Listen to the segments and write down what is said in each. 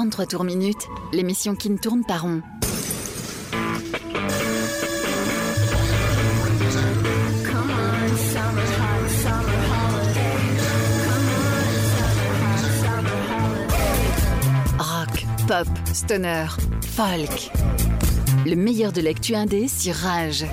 33 tours minutes, l'émission qui ne tourne pas rond. Rock, pop, stoner, folk. Le meilleur de l'actu indé sur Rage.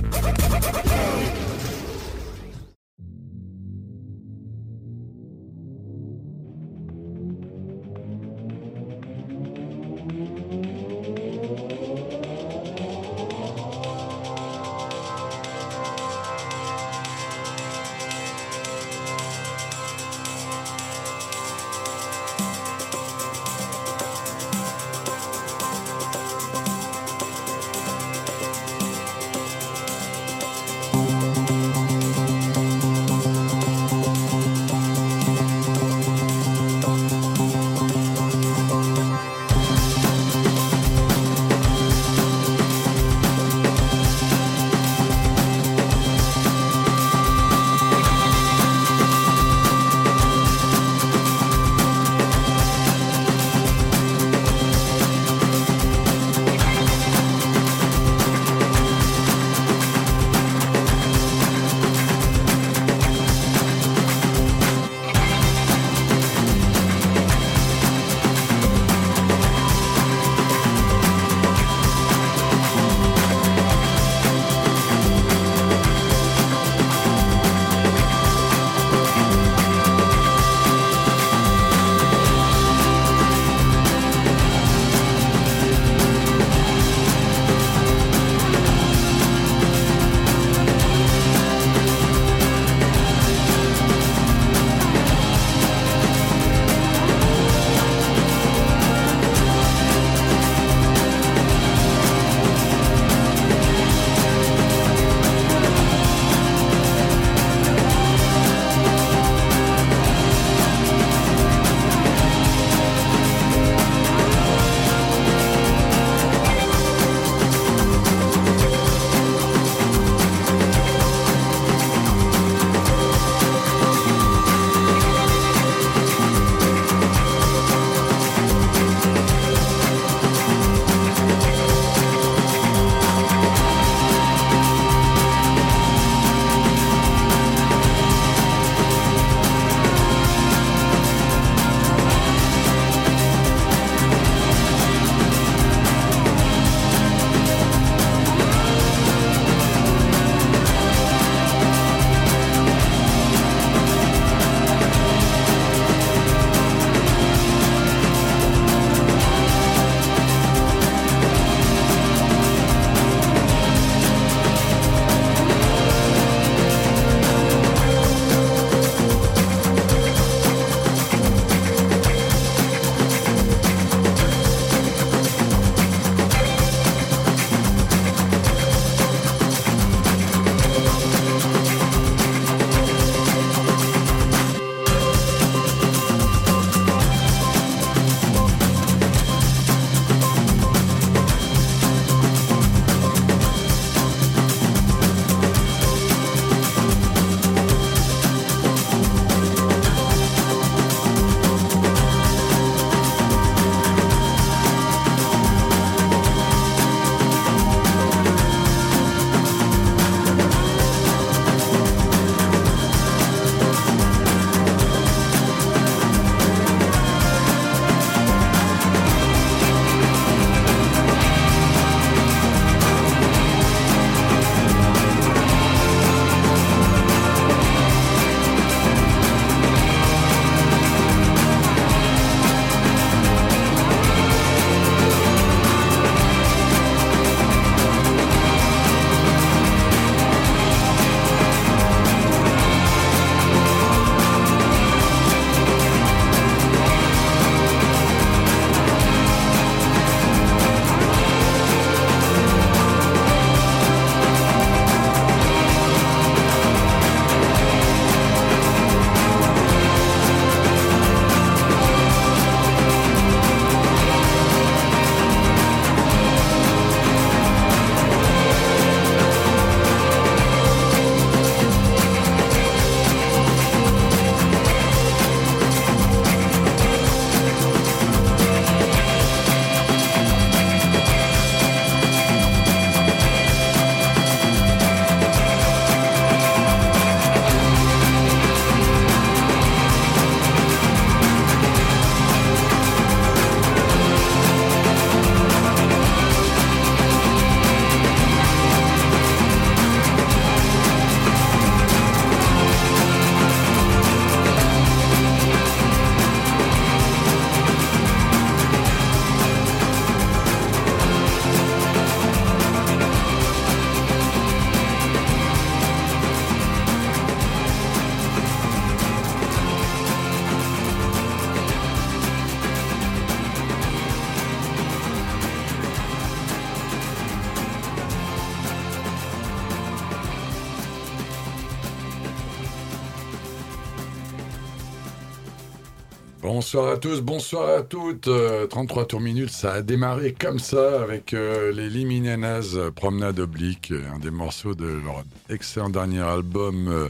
Bonsoir à tous, bonsoir à toutes. 33 euh, tours minutes, ça a démarré comme ça avec euh, les Liminanas, euh, Promenade oblique, un des morceaux de leur excellent dernier album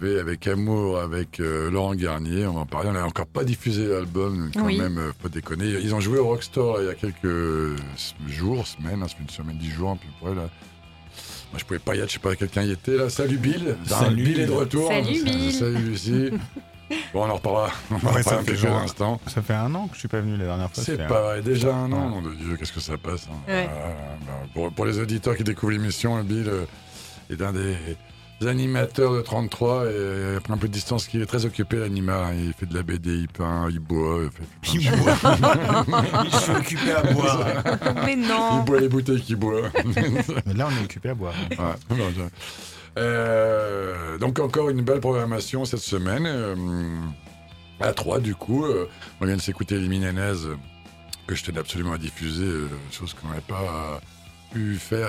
fait avec amour avec Laurent Garnier. On va en parler, on n'a encore pas diffusé l'album, quand même, pas déconner. Ils ont joué au Rockstore il y a quelques jours, semaines, hein, une semaine, dix jours à peu près. Là. Moi, je pouvais pas y être, je sais pas, quelqu'un y était là. Salut Bill. Salut Bill est de retour. Salut Bill. Salut Lucie. Bon, on en reparlera, on en reparlera quelques instants. Ça fait un an que je suis pas venu la dernière fois. C'est pas vrai, déjà un an, mon Dieu, qu'est-ce que ça passe. Hein. Ouais. Euh, bah, pour, les auditeurs qui découvrent l'émission, Bill euh, est un des, animateurs de 33 et a un peu de distance qui est très occupé l'animal. Hein. Il fait de la BD, il peint, il boit. Il, fait il boit. je suis occupé à boire. Mais non. Il boit les bouteilles qu'il boit. Mais là, on est occupé à boire. Euh, donc encore une belle programmation cette semaine. Euh, à 3 du coup. Euh, on vient de s'écouter les que je tenais absolument à diffuser, chose qu'on n'avait pas pu faire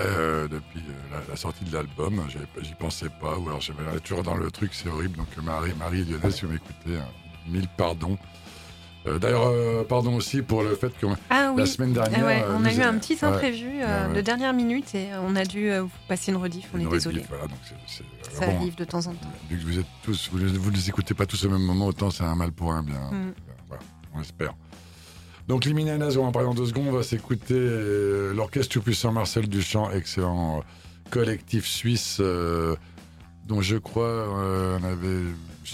depuis la, sortie de l'album. J'y pensais pas, ou alors j'avais toujours dans le truc, c'est horrible. Donc Marie, Marie et Lionel, si vous m'écoutez, mille pardons. Euh, d'ailleurs, euh, pardon aussi pour le fait que ah la semaine dernière. Ah on a eu un petit imprévu euh, de dernière minute et on a dû vous passer une rediff. On est désolé. ça arrive de temps en temps. Vu que vous êtes tous, vous ne les écoutez pas tous au même moment, autant c'est un mal pour un bien. Mm. Voilà, on espère. Donc, Liminanas, on va en parler en deux secondes. On va s'écouter l'orchestre tout puissant Marcel Duchamp, excellent collectif suisse dont je crois on avait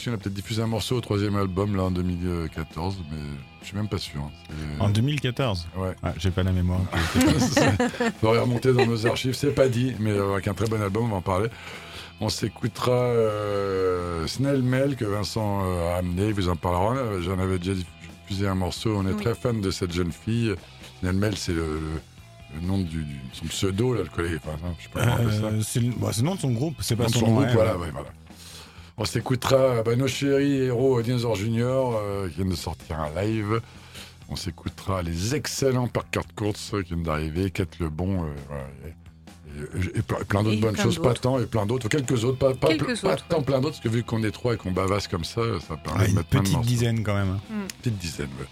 on a peut-être diffusé un morceau au troisième album, là, en 2014, mais je suis même pas sûr. Hein. En 2014 Ouais. Ah, j'ai pas la mémoire. faudrait remonter dans nos archives, c'est pas dit, mais euh, avec un très bon album, on va en parler. On s'écoutera euh, Snell Mel que Vincent euh, a amené, il vous en parlera. J'en avais déjà diffusé un morceau, on est très fan de cette jeune fille. Snell Mel, c'est le, nom du, son pseudo, là, le collègue. Enfin, je sais pas comment euh, ça. C'est le, bah, le, nom de son groupe, c'est pas son, son, groupe, voilà, ouais, voilà. On s'écoutera bah, nos chéris héros Dinosaur Junior euh, qui viennent de sortir un live. On s'écoutera les excellents Parker Courts euh, qui viennent d'arriver, Quête le Bon, euh, et, plein d'autres bonnes choses, pas tant, et plein d'autres, quelques autres, pas, pas, tant plein d'autres, parce que vu qu'on est trois et qu'on bavasse comme ça, ça permet de mettre plein de Petite dizaine quand même. Hein. Mm. Petite dizaine, ouais.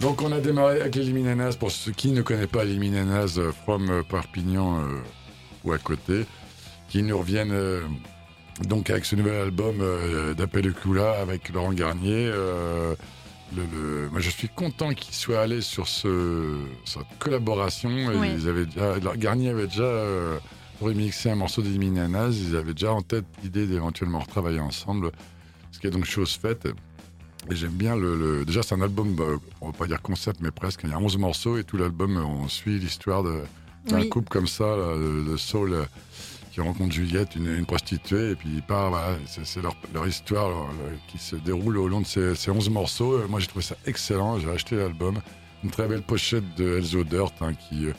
Donc on a démarré avec les Liminanas, pour ceux qui ne connaissent pas les Liminanas, from Perpignan ou à côté, qui nous reviennent donc avec ce nouvel album euh, d'Appel Kula avec Laurent Garnier, euh, le, moi je suis content qu'il soit allé sur ce, cette collaboration. Ils avaient Garnier avait déjà euh, remixé un morceau des Minanas, ils avaient déjà en tête l'idée d'éventuellement retravailler ensemble, ce qui est donc chose faite. Et j'aime bien le, Déjà, c'est un album, bah, on va pas dire concept, mais presque. Il y a 11 morceaux et tout l'album, on suit l'histoire d'un couple comme ça, de soul qui rencontre Juliette, une, prostituée, et puis il part, c'est leur, histoire qui se déroule au long de ces, ces 11 morceaux. Euh, moi j'ai trouvé ça excellent, j'ai acheté l'album. Une très belle pochette de Elzo Dirt hein, qui euh,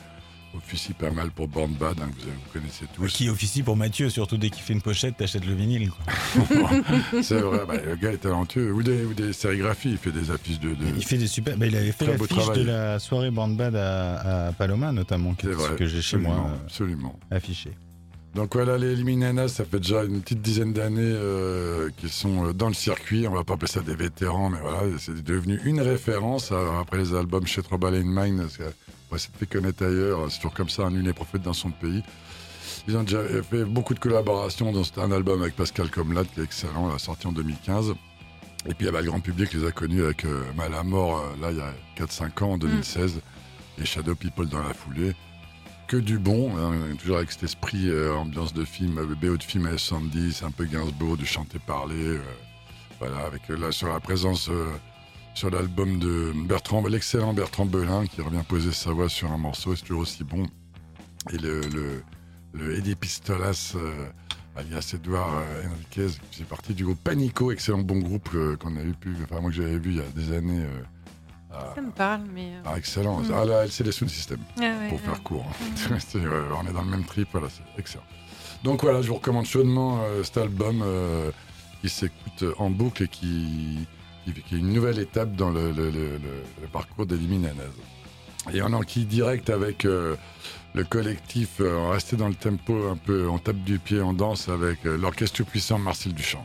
officie pas mal pour Born Bad, hein, que vous, vous, connaissez tous. Qui officie pour Mathieu, surtout dès qu'il fait une pochette, t'achètes le vinyle. c'est vrai, bah, le gars est talentueux. Ou des, ou des, sérigraphies, il fait des affiches de. Il fait des super. Bah, il avait fait l'affiche de la soirée Born Bad à, Paloma, notamment, que, que j'ai chez moi. Euh, absolument. Affiché. Donc voilà, les Liminanas, ça fait déjà une petite dizaine d'années euh, qu'ils sont euh, dans le circuit. On va pas appeler ça des vétérans, mais voilà, c'est devenu une référence. après les albums chez Trouble in Mind, ouais, c'est fait connaître ailleurs. C'est toujours comme ça, un nul prophète dans son pays. Ils ont déjà fait beaucoup de collaborations, dans un album avec Pascal Comlat qui est excellent, sorti en 2015. Et puis bah, le grand public les a connus avec euh, Malamort, euh, là il y a 4-5 ans, en 2016, mm. et Shadow People dans la foulée que du bon, hein, toujours avec cet esprit euh, ambiance de film, euh, BO de film à 70, un peu Gainsbourg, du chanter-parler, euh, voilà, avec sur la présence sur l'album de Bertrand, l'excellent Bertrand Belin qui revient poser sa voix sur un morceau, c'est toujours aussi bon. Et le, Eddie Pistolas, alias Edouard Enriquez, qui fait partie du groupe Panico, excellent bon groupe qu'on a eu pu, enfin moi que j'avais vu il y a des années. Ça me parle, mais. Euh, ah, excellent. Mm. Ah, là, c'est les Sound System, ah, pour faire court. Mm. on est dans le même trip, voilà, c'est excellent. Donc voilà, je vous recommande chaudement euh, cet album euh, qui s'écoute en boucle et qui, qui, est une nouvelle étape dans le, parcours des Et on enquille direct avec le collectif, on restait dans le tempo un peu, on tape du pied, on danse avec l'orchestre puissant Marcel Duchamp.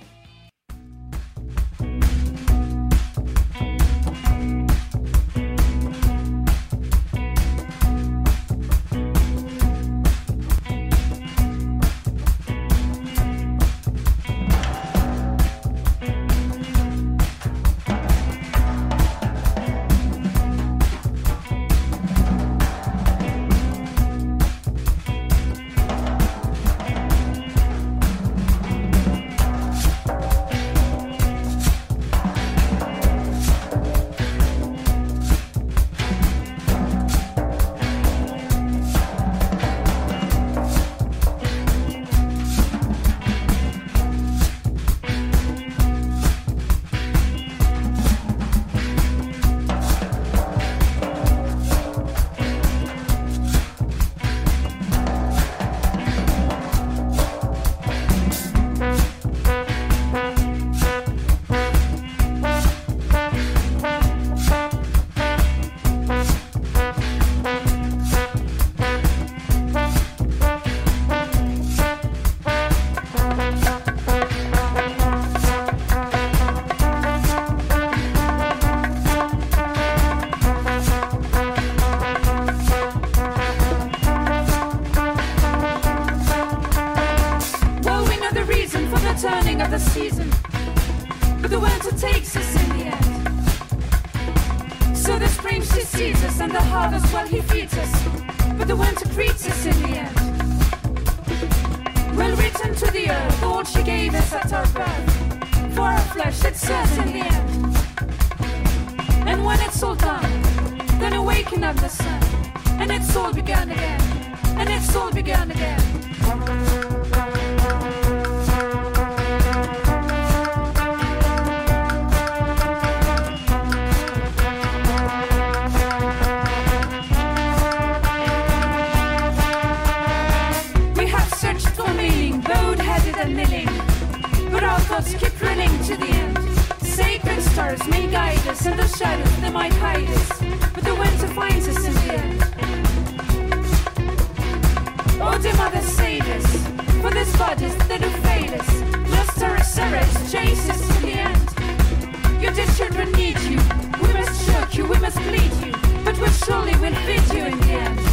Your children need you. We must choke you, we must bleed you, but we surely will feed you in the end.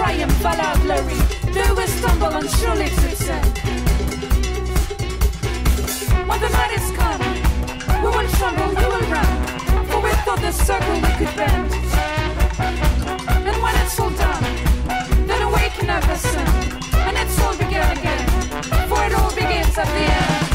Triumph without glory. They will stumble and surely to end. When the night is come, we will tremble, we will run. For we thought the circle we could bend. And when it's all done, then awaken up the sun. And it's all begun again. For it all begins at the end.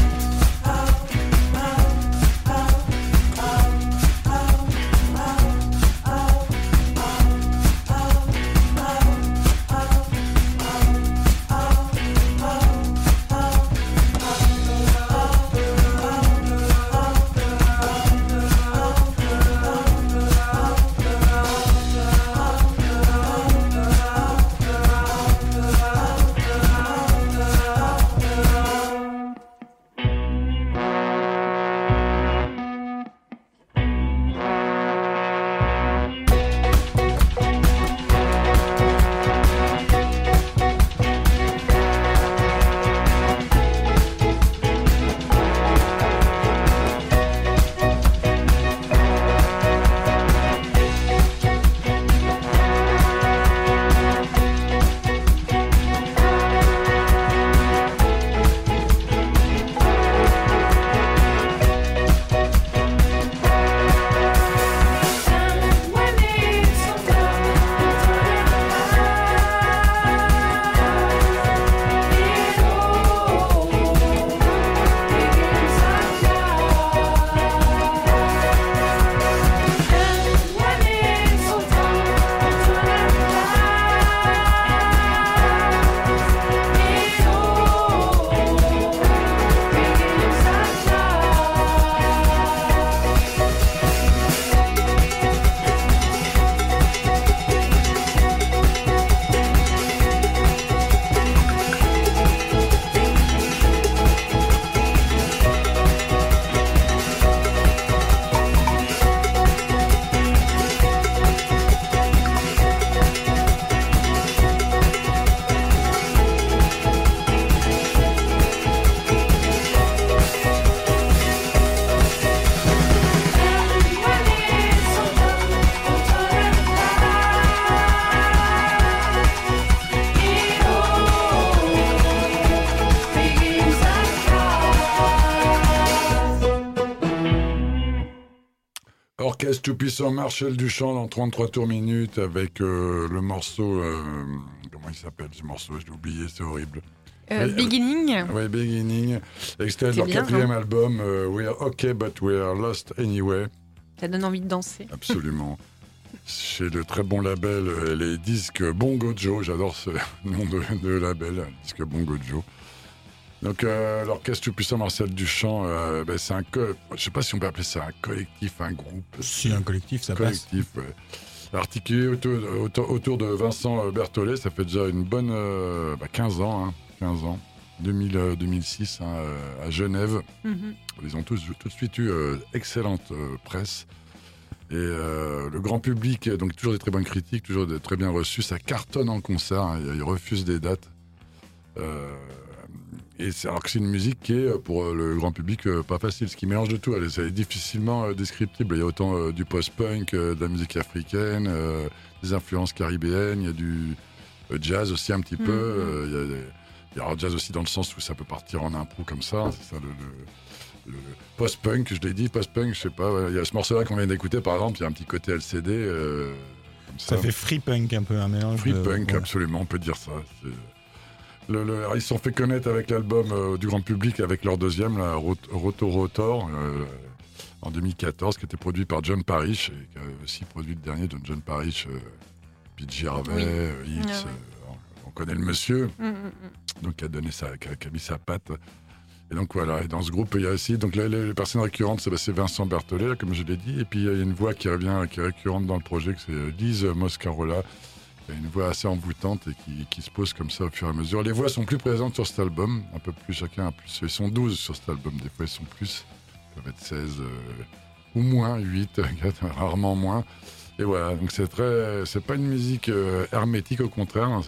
Tout-puissant Marcel Duchamp dans 33 tours minutes avec euh, le morceau. Euh, comment il s'appelle ce morceau? J'ai oublié, c'est horrible. Euh, beginning. Oui, Beginning. Extrait de leur quatrième album, We Are Okay, But We Are Lost Anyway. Ça donne envie de danser. Absolument. Chez le très bon label, les disques Bongo Joe, j'adore ce nom de, de label, disque Bongo Joe. Donc euh, l'orchestre tout puissant Marcel Duchamp, euh, ben, c'est un je sais pas si on peut appeler ça un collectif, un groupe. Si un collectif, ça collectif, passe. Articulé autour, autour, de Vincent Berthollet, ça fait déjà une bonne 15 bah, ans, 15 hein, ans, 2000, 2006 hein, à Genève. Mhm. Ils ont tous tout de suite eu excellente presse. Et le grand public, donc toujours des très bonnes critiques, toujours très bien reçus. Ça cartonne en concert. Hein, ils refusent des dates. Et c'est, alors que c'est une musique qui est, pour euh, le grand public, euh, pas facile, ce qui mélange de tout. Elle est, difficilement euh, descriptible. Il y a autant du post-punk, de la musique africaine, des influences caribéennes, il y a du jazz aussi un petit peu. Mm-hmm. il, y a, il jazz aussi dans le sens où ça peut partir en impro comme ça. C'est ça le, post-punk, je l'ai dit, post-punk, je sais pas. Il y a ce morceau-là qu'on vient d'écouter, par exemple, il y a un petit côté LCD. ça. fait free punk un peu, un mélange. Free punk, absolument, on peut dire ça. Ils se sont fait connaître avec l'album euh, du grand public avec leur deuxième, la Roto Rotor, euh, en 2014, qui était produit par John Parrish, et qui a aussi produit le dernier de John Parrish, euh, Pete Harvey, X. Ah on connaît le monsieur, mm, mm, mm. donc qui a donné ça, qui a, mis sa patte. Et donc voilà, et dans ce groupe, il y a aussi, donc là, les, personnes récurrentes, c'est Vincent Berthollet, comme je l'ai dit, et puis il y a une voix qui revient, qui est récurrente dans le projet, c'est Lise Moscarola, une voix assez envoûtante et qui, se pose comme ça au fur et à mesure. Les voix sont plus présentes sur cet album, un peu plus, chacun a plus. Ils sont 12 sur cet album, des fois ils sont plus, ils peuvent être 16 euh, ou moins, 8, rarement moins. Et voilà, donc c'est très, c'est pas une musique euh, hermétique, au contraire. Hein,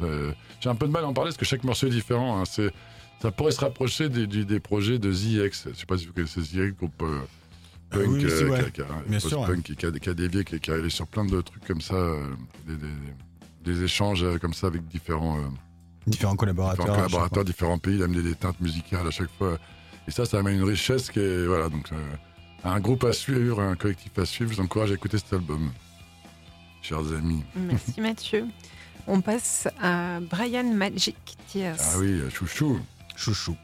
j'ai un peu de mal à en parler parce que chaque morceau est différent. Hein, c'est, ça pourrait se rapprocher des, des, projets de ZX. Je sais pas si vous connaissez ZX, groupe euh, punk, oui, qui, a, punk qui, a, qui, a, dévié, qui, qui est allé sur plein de trucs comme ça, des, des échanges euh, comme ça avec différents, euh, différents collaborateurs, différents, collaborateurs, différents pays, d'amener des teintes musicales à chaque fois. Et ça, ça amène une richesse qui est voilà donc euh, un groupe à suivre, un collectif à suivre. Je vous encourage à écouter cet album, chers amis. Merci Mathieu. On passe à Brian Magic Tears. Ah oui, chouchou. Chouchou.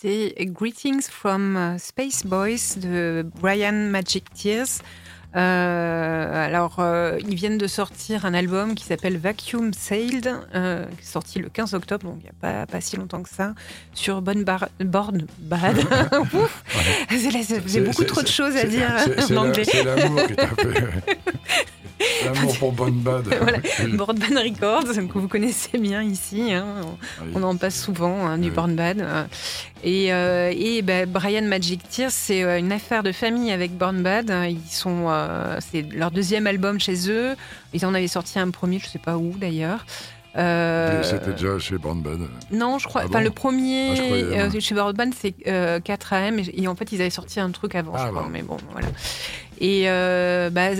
C'était Greetings from Space Boys de Brian Magic Tears. Euh, alors, euh, ils viennent de sortir un album qui s'appelle Vacuum Sailed, euh, sorti le 15 octobre, donc il n'y a pas, pas, si longtemps que ça, sur Bonne Bar Born Bad. J'ai beaucoup trop de choses à dire en anglais. C'est l'amour qui t'a fait. L'amour pour Born Bad. voilà, Bad Records, que vous connaissez bien ici. Hein. On, en passe souvent, hein, du Born Bad. Et, et bah, Brian Magic Tears, c'est une affaire de famille avec Born Bad. Ils sont euh, c'est leur deuxième album chez eux. Ils en avaient sorti un premier, je sais pas où d'ailleurs. Euh... C'était déjà chez Born Non, je crois. Ah enfin, le premier ah, euh, chez Born c'est 4AM et, en fait ils avaient sorti un truc avant, je ah, crois. Mais bon, voilà. Et euh, bah,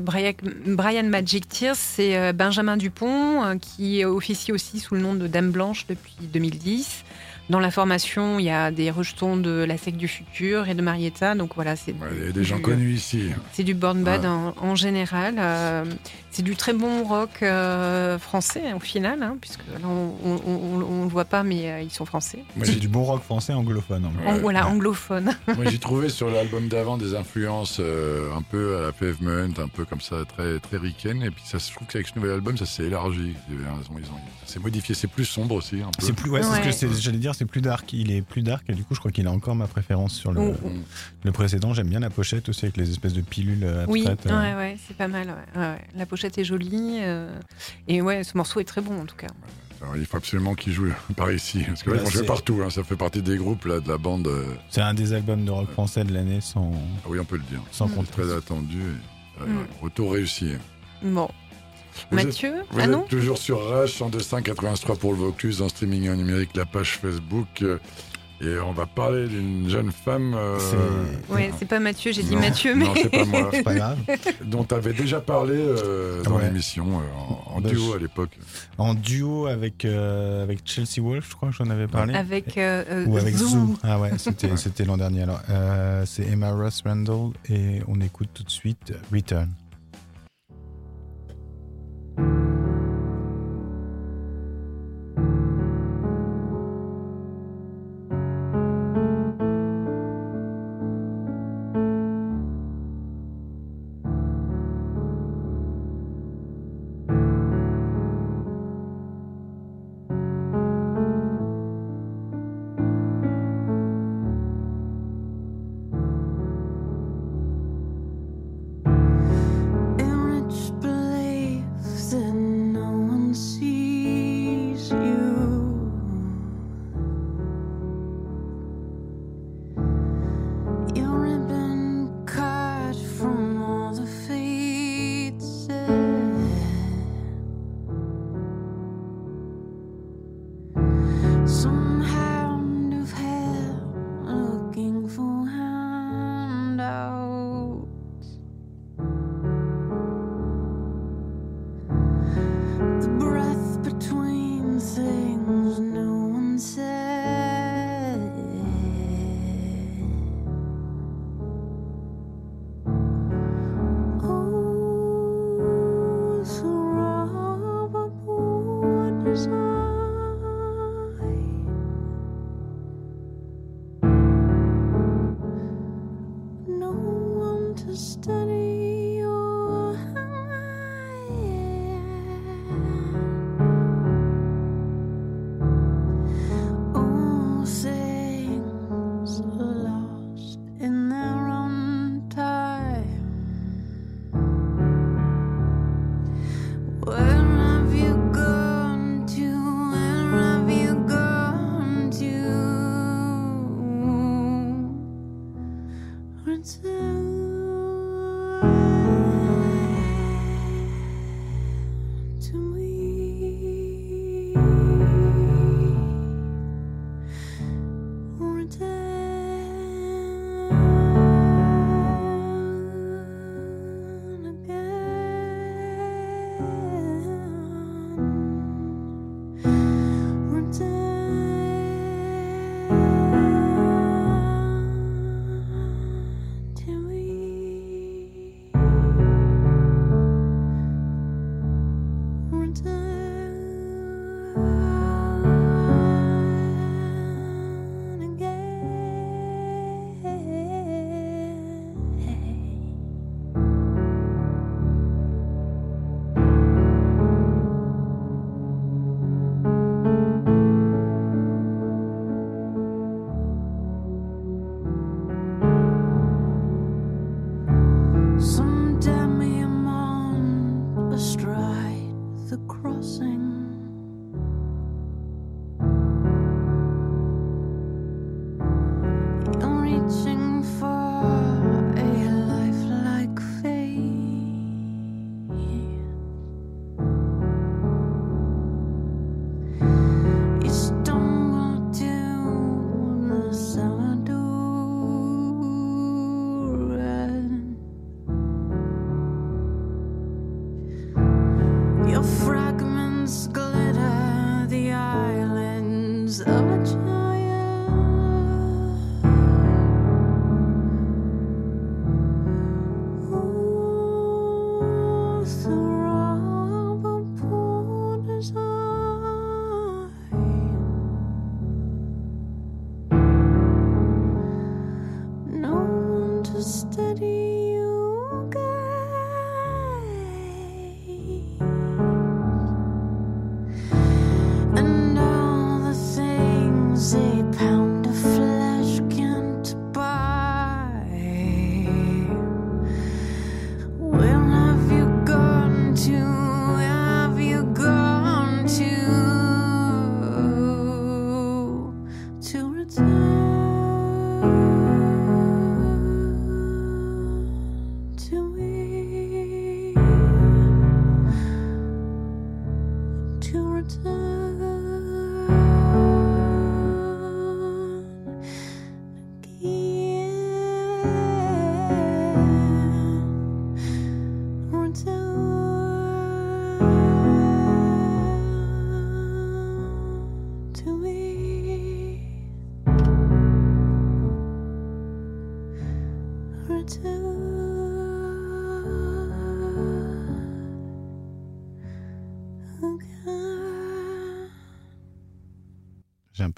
Brian, Brian, Magic Tears, c'est Benjamin Dupont qui officie aussi sous le nom de Dame Blanche depuis 2010. Dans la formation, il y a des rejetons de la SEC du futur et de Marietta. Donc voilà, c'est. il y a des gens connus ici. C'est du born bad en, général. Euh, c'est du très bon rock euh, français au final, hein, puisque là on ne le voit pas, mais euh, ils sont français. C'est du bon rock français anglophone. voilà, anglophone. Moi j'ai trouvé sur l'album d'avant des influences un peu à la pavement, un peu comme ça, très très ricaine. Et puis ça, je trouve qu'avec ce nouvel album, ça s'est élargi. Ils ont, ils c'est modifié, c'est plus sombre aussi. C'est plus, ouais, c'est ce que j'allais dire c'est plus dark. Il est plus dark et du coup, je crois qu'il a encore ma préférence sur le, le précédent. J'aime bien la pochette aussi avec les espèces de pilules abstraites. Oui, euh. ouais, ouais, c'est pas mal. La pochette est jolie euh, et ouais, ce morceau est très bon en tout cas. il faut absolument qu'il joue par ici. Parce que là, partout. Hein. ça fait partie des groupes là, de la bande. Euh. C'est un des albums de rock français de l'année sans. Ah oui, on peut le dire. Sans mm. Très attendu. Et, mm. Retour réussi. Bon. Mathieu Vous êtes toujours sur Rage 102.83 pour le Vaucluse en streaming en numérique, la page Facebook. Euh, et on va parler d'une jeune femme. Euh, ouais, c'est pas Mathieu, j'ai dit Mathieu, mais. Non, c'est pas moi. c'est pas grave. Dont tu avais déjà parlé euh, dans l'émission, en, bah, duo à l'époque. En duo avec, avec Chelsea Wolf, je crois que j'en avais parlé. Avec. Ou avec Zoo. Ah ouais, c'était l'an dernier. Alors, c'est Emma Ross Randall et on écoute tout de suite Return. We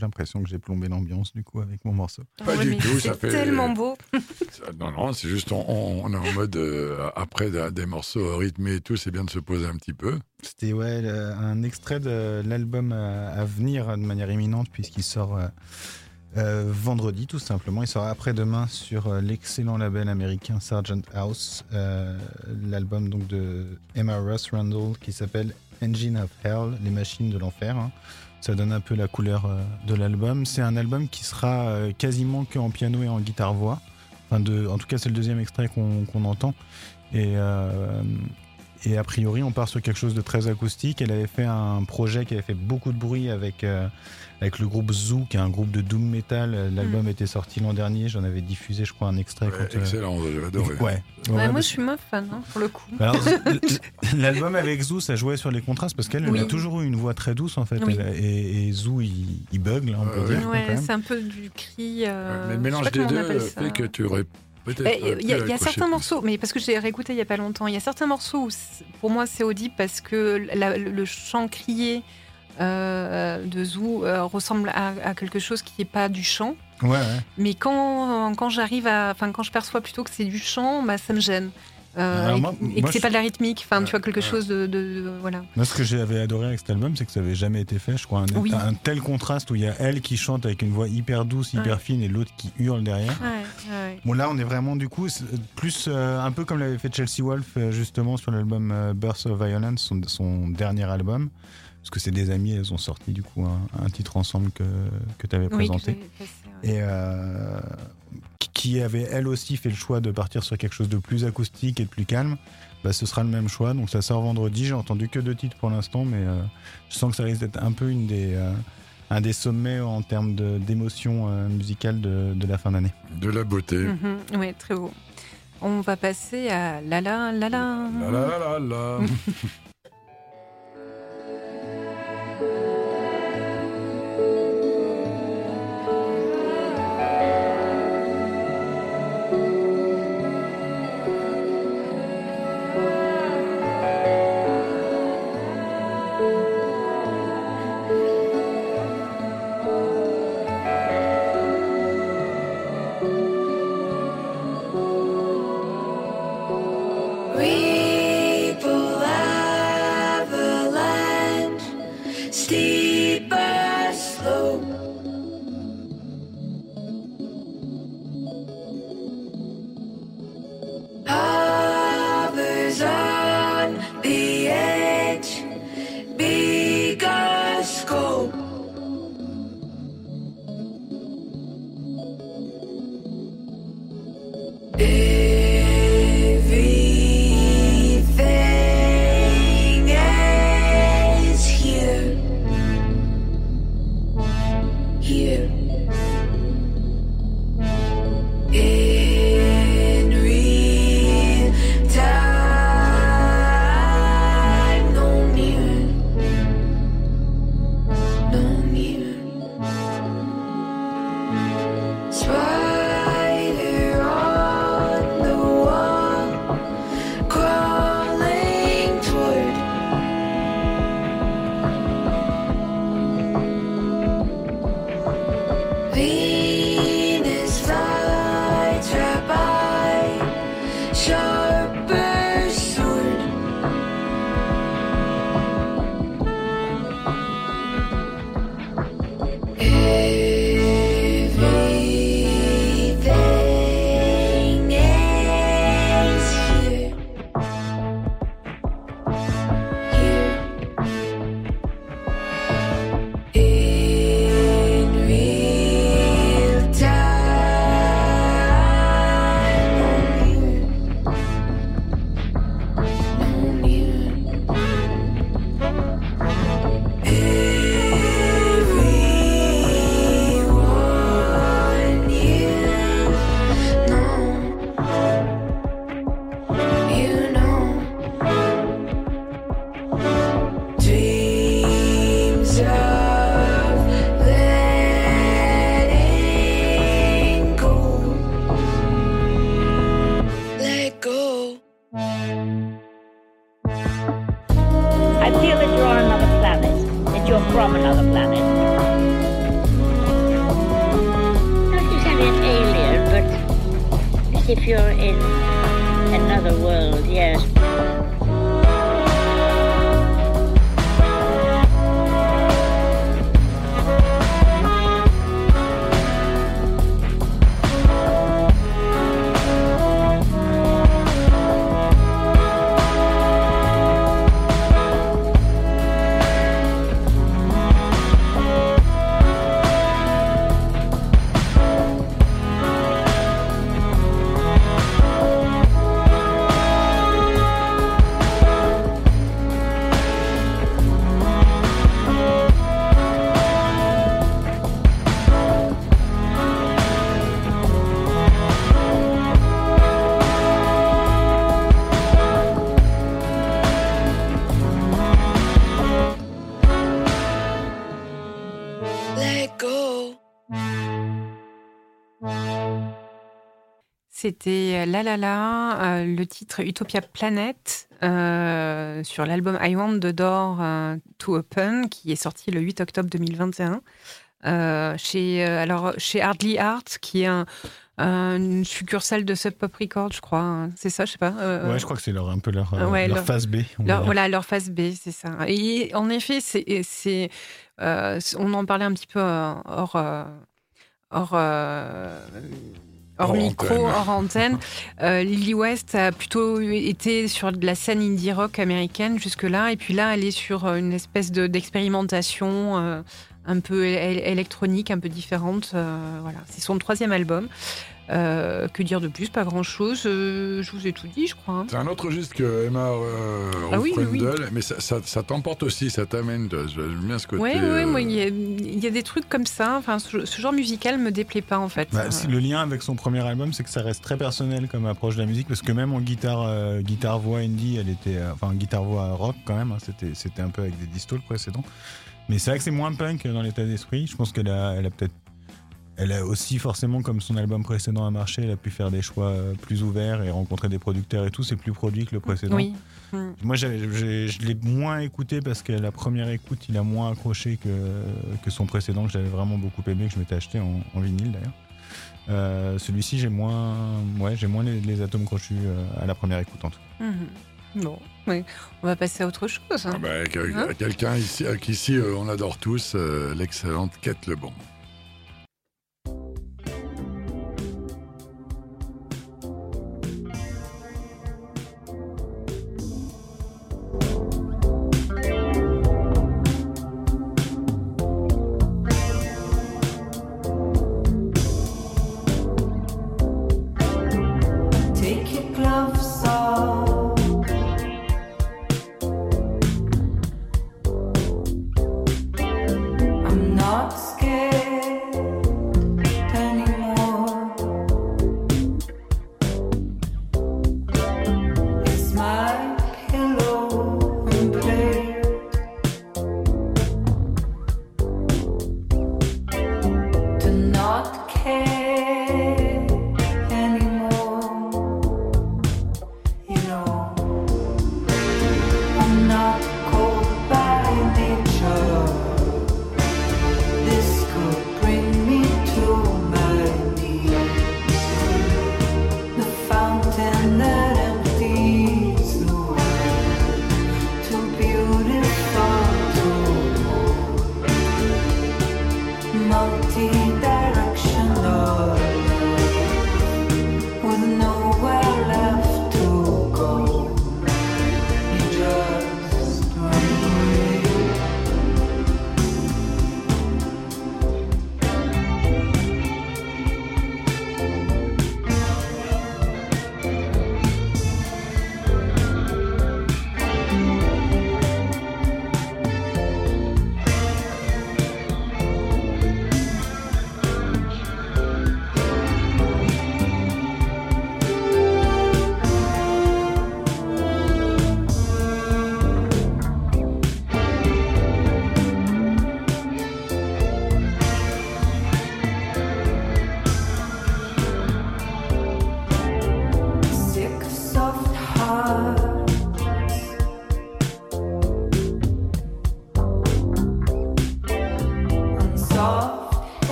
l'impression que j'ai plombé l'ambiance du coup avec mon morceau. Pas du tout, ça fait tellement beau. non, non, c'est juste on, est en mode euh, après des morceaux rythmés et tout, c'est bien de se poser un petit peu. C'était ouais un extrait de l'album à, venir de manière imminente puisqu'il sort. Euh, euh, vendredi, tout simplement. Il sort après-demain sur l'excellent label américain Sargent House, l'album donc de Emma Ross Randall qui s'appelle Engine of Hell, les machines de l'enfer. Hein. Ça donne un peu la couleur euh, de l'album. C'est un album qui sera euh, quasiment que en piano et en guitare-voix. Enfin en tout cas, c'est le deuxième extrait qu'on entend. Et, euh, et a priori, on part sur quelque chose de très acoustique. Elle avait fait un projet qui avait fait beaucoup de bruit avec, euh, avec le groupe Zoo, qui est un groupe de doom metal. L'album mm. était sorti l'an dernier. J'en avais diffusé, je crois, un extrait. Ouais, euh, excellent, j'avais adoré. Ouais. ouais, moi, je suis moins fan, hein, pour le coup. L'album avec Zoo, ça jouait sur les contrastes parce qu'elle a toujours eu une voix très douce, en fait. et, Zoo, il, il bug, là, on peut dire. Ouais, c'est un peu du cri. Euh, mais le mélange des deux fait que tu aurais eh, il y a, certains morceaux, mais parce que j'ai réécouté il n'y a pas longtemps, il y a certains morceaux où pour moi c'est audible parce que le chant crié euh, de Zou euh, ressemble à, quelque chose qui n'est pas du chant. Ouais, Mais quand, quand j'arrive à, enfin quand je perçois plutôt que c'est du chant, bah, ça me gêne. Euh, et, que c'est pas de la rythmique, enfin tu vois quelque chose de, voilà. Moi ce que j'avais adoré avec cet album c'est que ça avait jamais été fait, je crois, un, un, tel contraste où il y a elle qui chante avec une voix hyper douce, hyper fine et l'autre qui hurle derrière. Bon là on est vraiment du coup plus euh, un peu comme l'avait fait Chelsea Wolf euh, justement sur l'album Birth of Violence, son, dernier album. Parce que c'est des amis, elles ont sorti du coup un, titre ensemble que, que tu avais présenté. Et qui avait elle aussi fait le choix de partir sur quelque chose de plus acoustique et de plus calme, bah, ce sera le même choix. Donc ça sort vendredi. J'ai entendu que deux titres pour l'instant, mais euh, je sens que ça risque d'être un peu une des, euh, un des sommets en termes d'émotion euh, musicale de, de, la fin d'année. De la beauté. Mhm. oui, très beau. On va passer à la la la la. La la la la. from here. La La La, le titre Utopia Planet euh, sur l'album I Want the Door euh, to Open qui est sorti le 8 octobre 2021 euh, chez, alors, chez Hardly Art qui est un, une succursale de Sub Pop Records, je crois. Hein. C'est ça, je sais pas. ouais, je crois que c'est leur, un peu leur, leur phase B. voilà, leur phase B, c'est ça. Et en effet, c'est, on en parlait un petit peu hors. hors hors, micro, hors antenne. Euh, Lily West a plutôt été sur de la scène indie rock américaine jusque-là, et puis là, elle est sur une espèce d'expérimentation euh, un peu électronique, un peu différente. Euh, voilà, c'est son troisième album. Euh, que dire de plus? Pas grand-chose. Euh, je vous ai tout dit, je crois. Hein. C'est un autre juste que Emma euh, ah oui, mais ça, ça, t'emporte aussi, ça t'amène. J'aime bien ce côté. Oui, oui, moi, il y, a des trucs comme ça. Enfin, ce, genre musical me déplaît pas, en fait. Bah, le lien avec son premier album, c'est que ça reste très personnel comme approche de la musique, parce que même en guitare, guitare voix indie, elle était, enfin, guitare voix rock quand même. Hein, c'était, c'était un peu avec des distos précédents. Mais c'est vrai que c'est moins punk dans l'état d'esprit. Je pense qu'elle a, elle a peut-être elle a aussi forcément, comme son album précédent a marché, elle a pu faire des choix plus ouverts et rencontrer des producteurs et tout. C'est plus produit que le précédent. Oui. Moi, je l'ai moins écouté parce que la première écoute, il a moins accroché que, que son précédent, que j'avais vraiment beaucoup aimé, que je m'étais acheté en, vinyle d'ailleurs. Euh, celui-ci, j'ai moins, ouais, j'ai moins les, atomes crochus euh, à la première écoute en tout cas. Mhm. Bon, oui. on va passer à autre chose. Hein. Ah bah, hein Quelqu'un ici, ici euh, on adore tous, l'excellente Kate Lebon.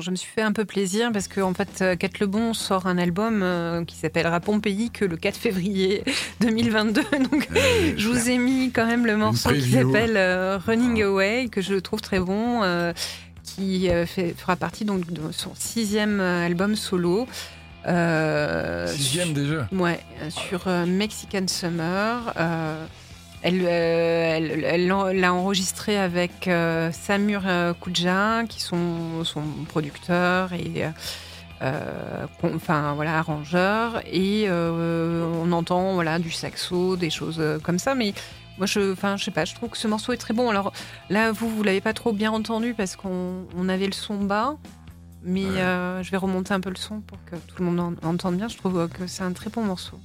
Je me suis fait un peu plaisir parce que en fait, euh, Kat Lebon sort un album euh, qui s'appellera Pompéi que le 4 février 2022. Donc, je vous ai mis quand même le morceau qui s'appelle euh, Running Away que je trouve très bon, qui fait, fera partie donc de son sixième album solo. sixième déjà. Ouais, sur Mexican Summer. Elle, elle, l'a enregistré avec euh, Samur euh, Kudja, qui sont son producteur et euh, enfin voilà arrangeur. Et on entend voilà du saxo, des choses comme ça, mais moi, je, enfin, je sais pas, je trouve que ce morceau est très bon. Alors là, vous, vous l'avez pas trop bien entendu parce qu'on avait le son bas, mais je vais remonter un peu le son pour que tout le monde entende bien. Je trouve que c'est un très bon morceau.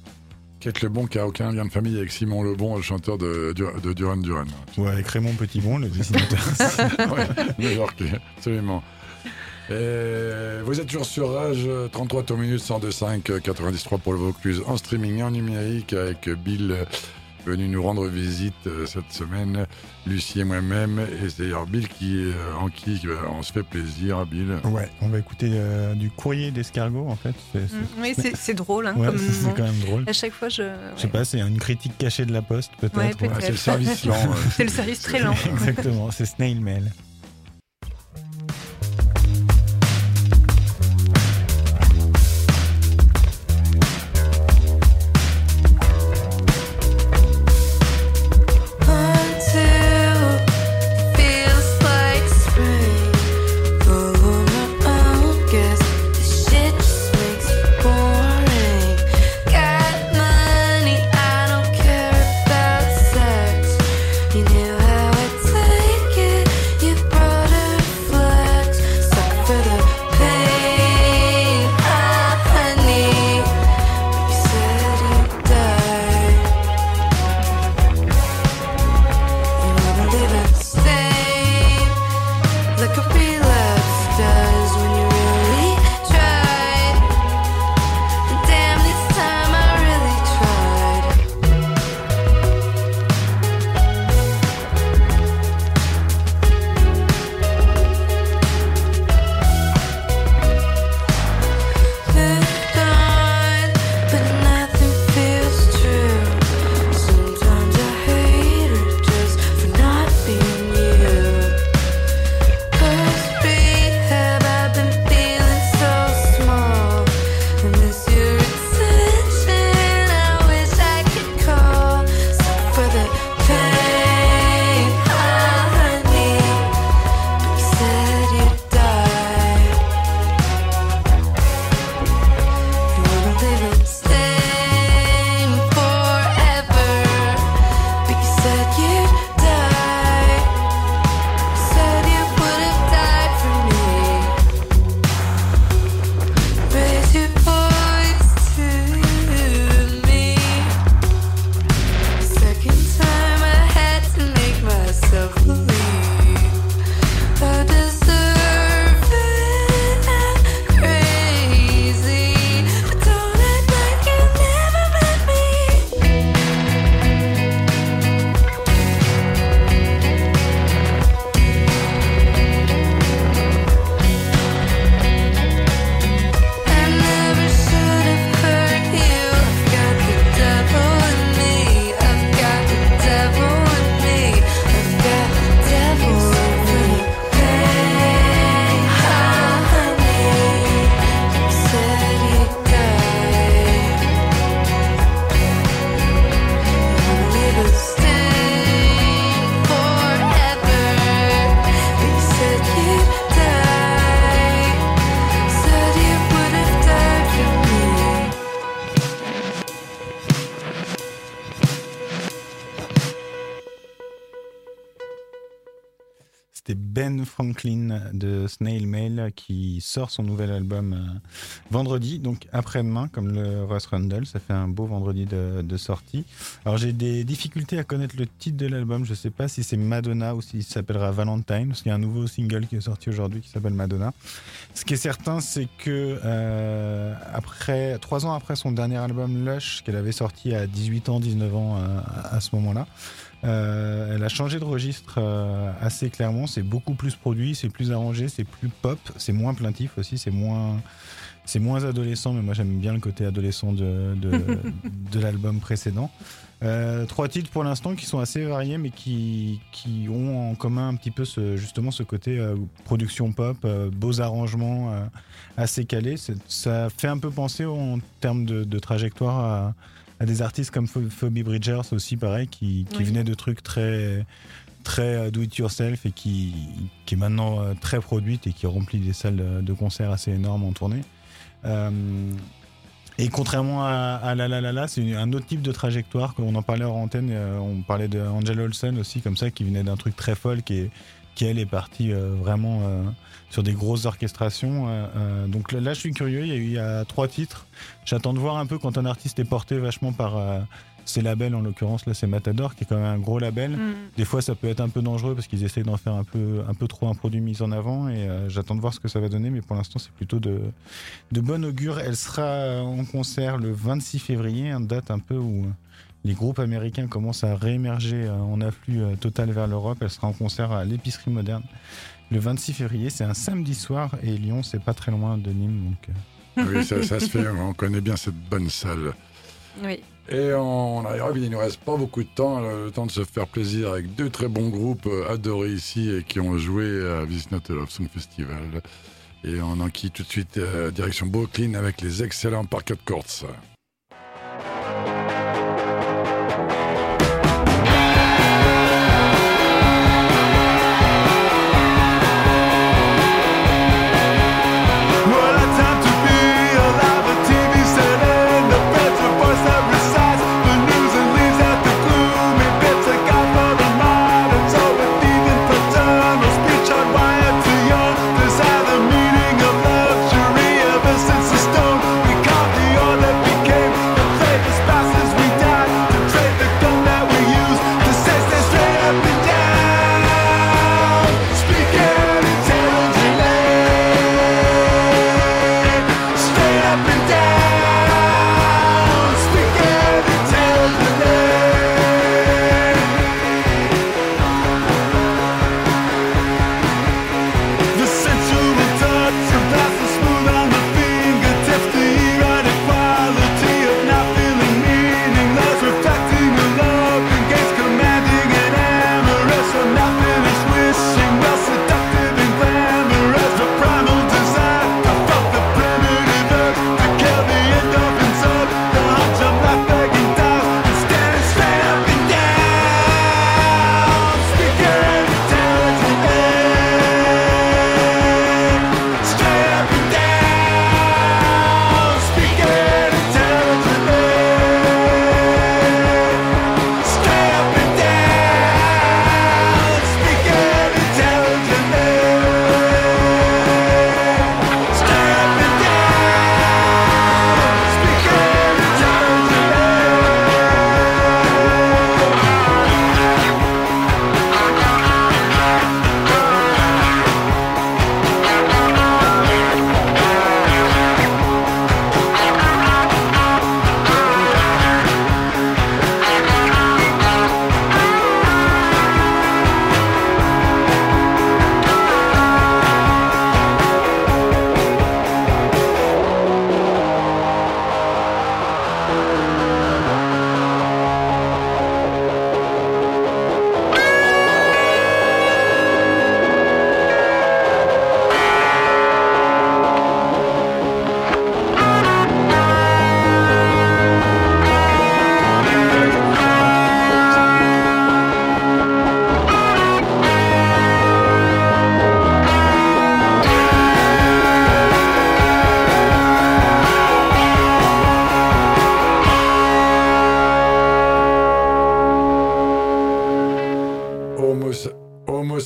Kate Lebon qui a aucun lien de famille avec Simon Lebon, le chanteur de, de Duran Duran. Ouais, avec Raymond Petitbon, le dessinateur. ouais, absolument. Et vous êtes toujours sur Rage, 33 tours minutes, 102.5, 93 pour le Vaucluse, en streaming et en numérique avec Bill venu nous rendre visite euh, cette semaine, Lucie et moi-même. Et c'est d'ailleurs Bill qui, euh, en qui euh, on se fait plaisir, Bill. Ouais, on va écouter du courrier d'escargot en fait. Mm, oui, c'est drôle. Hein, c'est quand même drôle. À chaque fois, je. Je sais pas, c'est une critique cachée de la poste peut-être. peut c'est le service lent. c'est le service très lent. Exactement, c'est Snail Mail. De Snail Mail qui sort son nouvel album euh, vendredi, donc après-demain, comme le Russ Rundle. Ça fait un beau vendredi de, sortie. Alors j'ai des difficultés à connaître le titre de l'album. Je ne sais pas si c'est Madonna ou s'il s'appellera Valentine, parce qu'il y a un nouveau single qui est sorti aujourd'hui qui s'appelle Madonna. Ce qui est certain, c'est que euh, après trois ans après son dernier album Lush, qu'elle avait sorti à 18 ans, 19 ans euh, à ce moment-là. Euh, elle a changé de registre euh, assez clairement. C'est beaucoup plus produit, c'est plus arrangé, c'est plus pop, c'est moins plaintif aussi, c'est moins, c'est moins adolescent. Mais moi j'aime bien le côté adolescent de, de, l'album précédent. Euh, trois titres pour l'instant qui sont assez variés, mais qui, qui ont en commun un petit peu ce, justement ce côté production pop, beaux arrangements assez calés. Ça fait un peu penser en termes de, de trajectoire à à des artistes comme Phoebe Bridgers aussi, pareil, qui, qui venaient de trucs très très euh, do it yourself et qui, qui est maintenant euh, très produite et qui remplit des salles de concert assez énormes en tournée. Euh, et contrairement à, La La La La, c'est un autre type de trajectoire. qu'on en parlait en antenne, on parlait de Olsen aussi, comme ça, qui venait d'un truc très folk et qui elle est partie vraiment sur des grosses orchestrations. Euh, euh, donc là, je suis curieux. Il y, a, trois titres. J'attends de voir un peu quand un artiste est porté vachement par euh, ses labels. En l'occurrence, là, c'est Matador, qui est quand même un gros label. Mm. Des fois, ça peut être un peu dangereux parce qu'ils essayent d'en faire un peu, un peu trop un produit mis en avant. Et j'attends de voir ce que ça va donner. Mais pour l'instant, c'est plutôt de, de bon augure. Elle sera en concert le 26 février, une date un peu où les groupes américains commencent à réémerger en afflux total vers l'Europe. Elle sera en concert à l'épicerie moderne le 26 février. C'est un samedi soir et Lyon, c'est pas très loin de Nîmes. Donc... Euh. Oui, ça, se fait. On connaît bien cette bonne salle. Oui. Et on arrive, il ne nous reste pas beaucoup de temps, le temps de se faire plaisir avec deux très bons groupes euh, adorés ici et qui ont joué à Visit Not Love Song Festival. Et on en quitte tout de suite euh, direction Brooklyn avec les excellents Parquet Courts.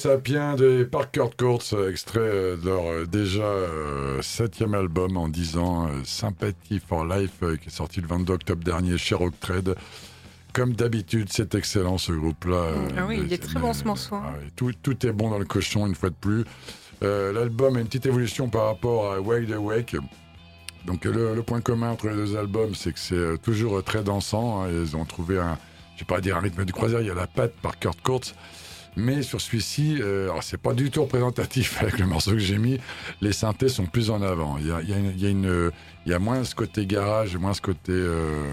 Européens des Parker Courts, extrait de leur déjà septième album en 10 ans, Sympathy for Life, qui est sorti le 22 octobre dernier chez Rock Trade. Comme d'habitude, c'est excellent ce groupe-là. Ah oui, il est très bon ce morceau. Hein. Ah tout, tout, est bon dans le cochon, une fois de plus. L'album a une petite évolution par rapport à Wake the Wake. Donc le, point commun entre les deux albums, c'est que c'est toujours très dansant. Hein. Ils ont trouvé un, je vais pas dire un rythme du croisière, il y a la patte par Kurt Kurtz. Mais sur celui-ci, euh, c'est pas du tout représentatif avec le morceau que j'ai mis. Les synthés sont plus en avant. Il y a, il y a, une, il y a, une, il y a moins ce côté garage, moins ce côté, euh,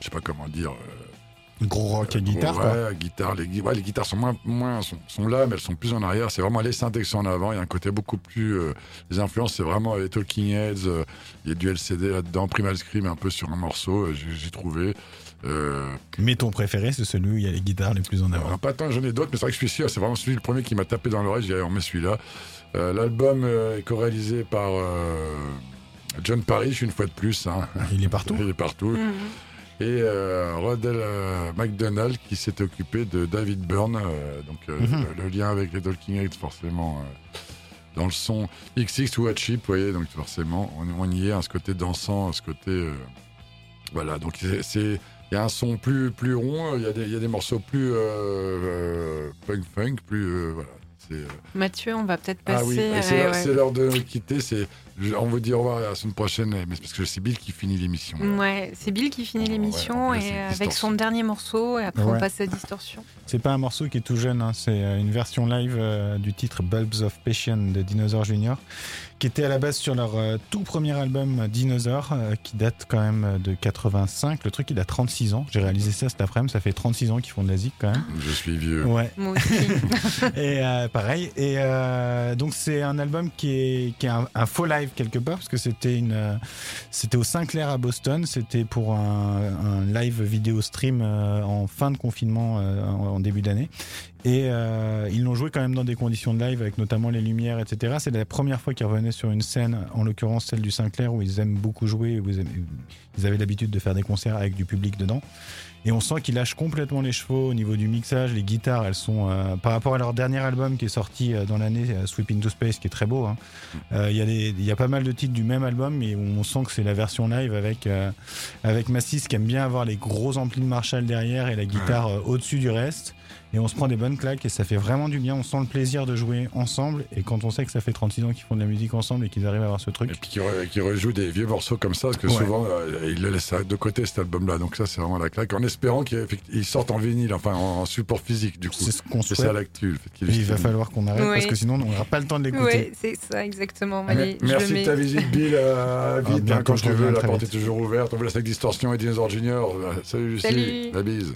je sais pas comment dire. Euh, Gros rock et guitare, ouais, Guitare, les, ouais, les guitares sont moins, moins sont, sont, là, mais elles sont plus en arrière. C'est vraiment les synthés qui sont en avant. Il y a un côté beaucoup plus. Euh, les influences, c'est vraiment les Talking Heads. Euh, il y a du LCD là-dedans, Primal Scream un peu sur un morceau. j'ai trouvé. Euh, mais ton préféré, c'est celui où il y a les guitares les plus en avant. pas tant, j'en ai d'autres, mais c'est vrai que celui-ci, c'est vraiment celui le premier qui m'a tapé dans l'oreille. J'ai dit, on met celui-là. Euh, l'album euh, est co-réalisé par John Parrish, une fois de plus. Hein. Il est partout. il est partout. Mhm. Et Rodel McDonald qui s'est occupé de David Byrne. donc mhm. le, lien avec les Talking Heads, forcément dans le son XX ou Chip, vous voyez, donc forcément, on, y est, à ce côté dansant, à ce côté. voilà, donc c'est il y a un son plus, plus rond, il y, a des, il y a des morceaux plus euh, euh, punk-funk, plus. Euh, voilà. Mathieu, on va peut-être passer. Ah oui, c'est l'heure de nous quitter. C'est on vous dit au revoir la semaine prochaine, mais parce que c'est Bill qui finit l'émission. Ouais, c'est Bill qui finit l'émission et avec son dernier morceau et après on passe à Distorsion. C'est pas un morceau qui est tout jeune, hein, c'est une version live du titre Bulbs of Passion de Dinosaur Jr qui était à la base sur leur euh, tout premier album Dinosaur, euh, qui date quand même de 85. Le truc, il a 36 ans. J'ai réalisé ça cet après-midi. Ça fait 36 ans qu'ils font de la zik quand même. Je suis vieux. Ouais. Moi aussi. et euh, pareil. Et donc, c'est un album qui est, qui est un, faux live quelque part, parce que c'était une, c'était au Sinclair à Boston. C'était pour un, un, live vidéo stream en fin de confinement en, en début d'année. Et euh, ils l'ont joué quand même dans des conditions de live, avec notamment les lumières, etc. C'est la première fois qu'ils revenaient sur une scène, en l'occurrence celle du Sinclair, où ils aiment beaucoup jouer, où ils, avaient l'habitude de faire des concerts avec du public dedans. Et on sent qu'ils lâchent complètement les chevaux au niveau du mixage. Les guitares, elles sont, euh, par rapport à leur dernier album qui est sorti euh, dans l'année, Sweep into Space, qui est très beau. Hein. Il y, y, a pas mal de titres du même album, mais on sent que c'est la version live avec, avec Massis qui aime bien avoir les gros amplis de Marshall derrière et la guitare au-dessus du reste et on se prend des bonnes claques et ça fait vraiment du bien. On sent le plaisir de jouer ensemble et quand on sait que ça fait 36 ans qu'ils font de la musique ensemble et qu'ils arrivent à avoir ce truc. Et puis qu'ils rejouent des vieux morceaux comme ça parce que souvent euh, ils le laissent de côté cet album-là. Donc ça c'est vraiment la claque en espérant qu'ils sortent en vinyle, enfin en, support physique du coup. C'est ce qu'on C'est ça l'actu. Il va falloir qu'on arrête parce que sinon on n'aura pas le temps de l'écouter. Oui, c'est ça exactement. Allez, merci de ta visite Bill. Euh, ah, vite, hein, quand je veux, la porte est toujours ouverte. On vous laisse avec Distorsion et Dinosaur Junior. Salut Lucie. Salut. La bise.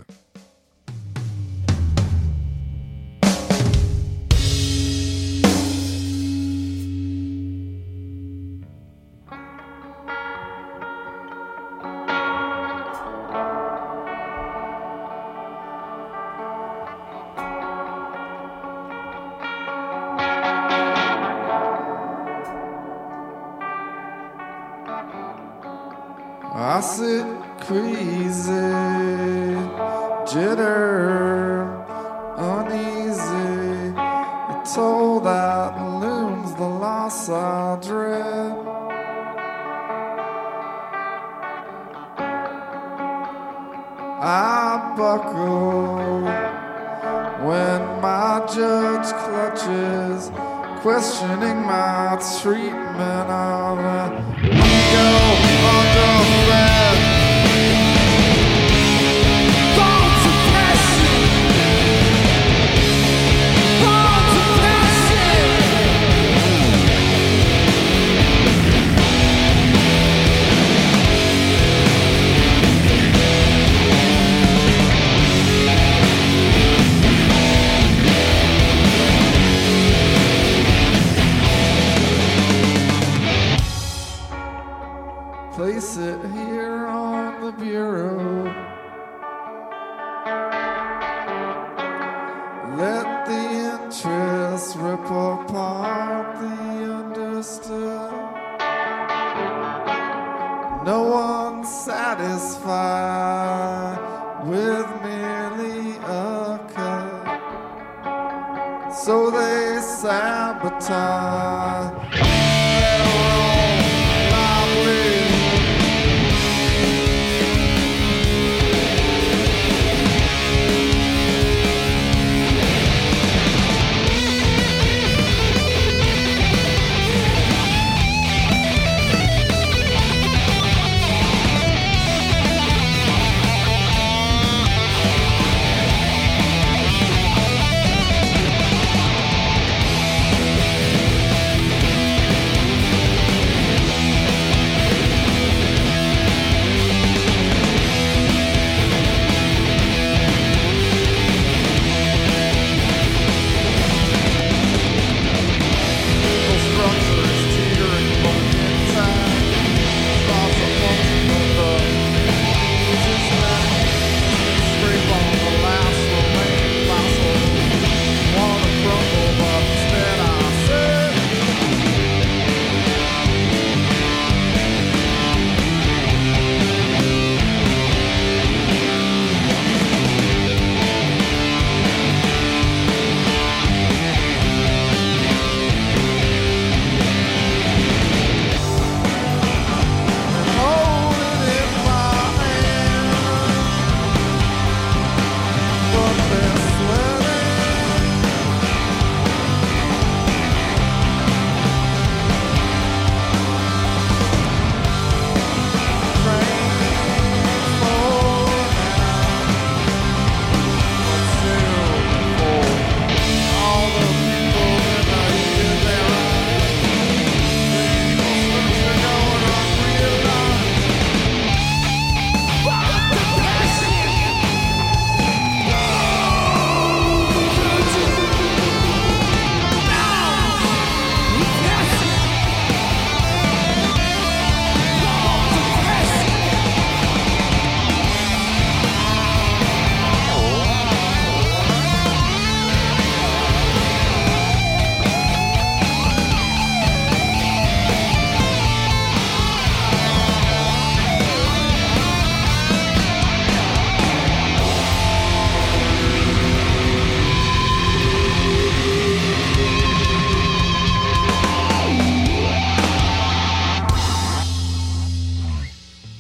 That looms the loss I dread. I buckle when my judge clutches, questioning my treatment of an ego.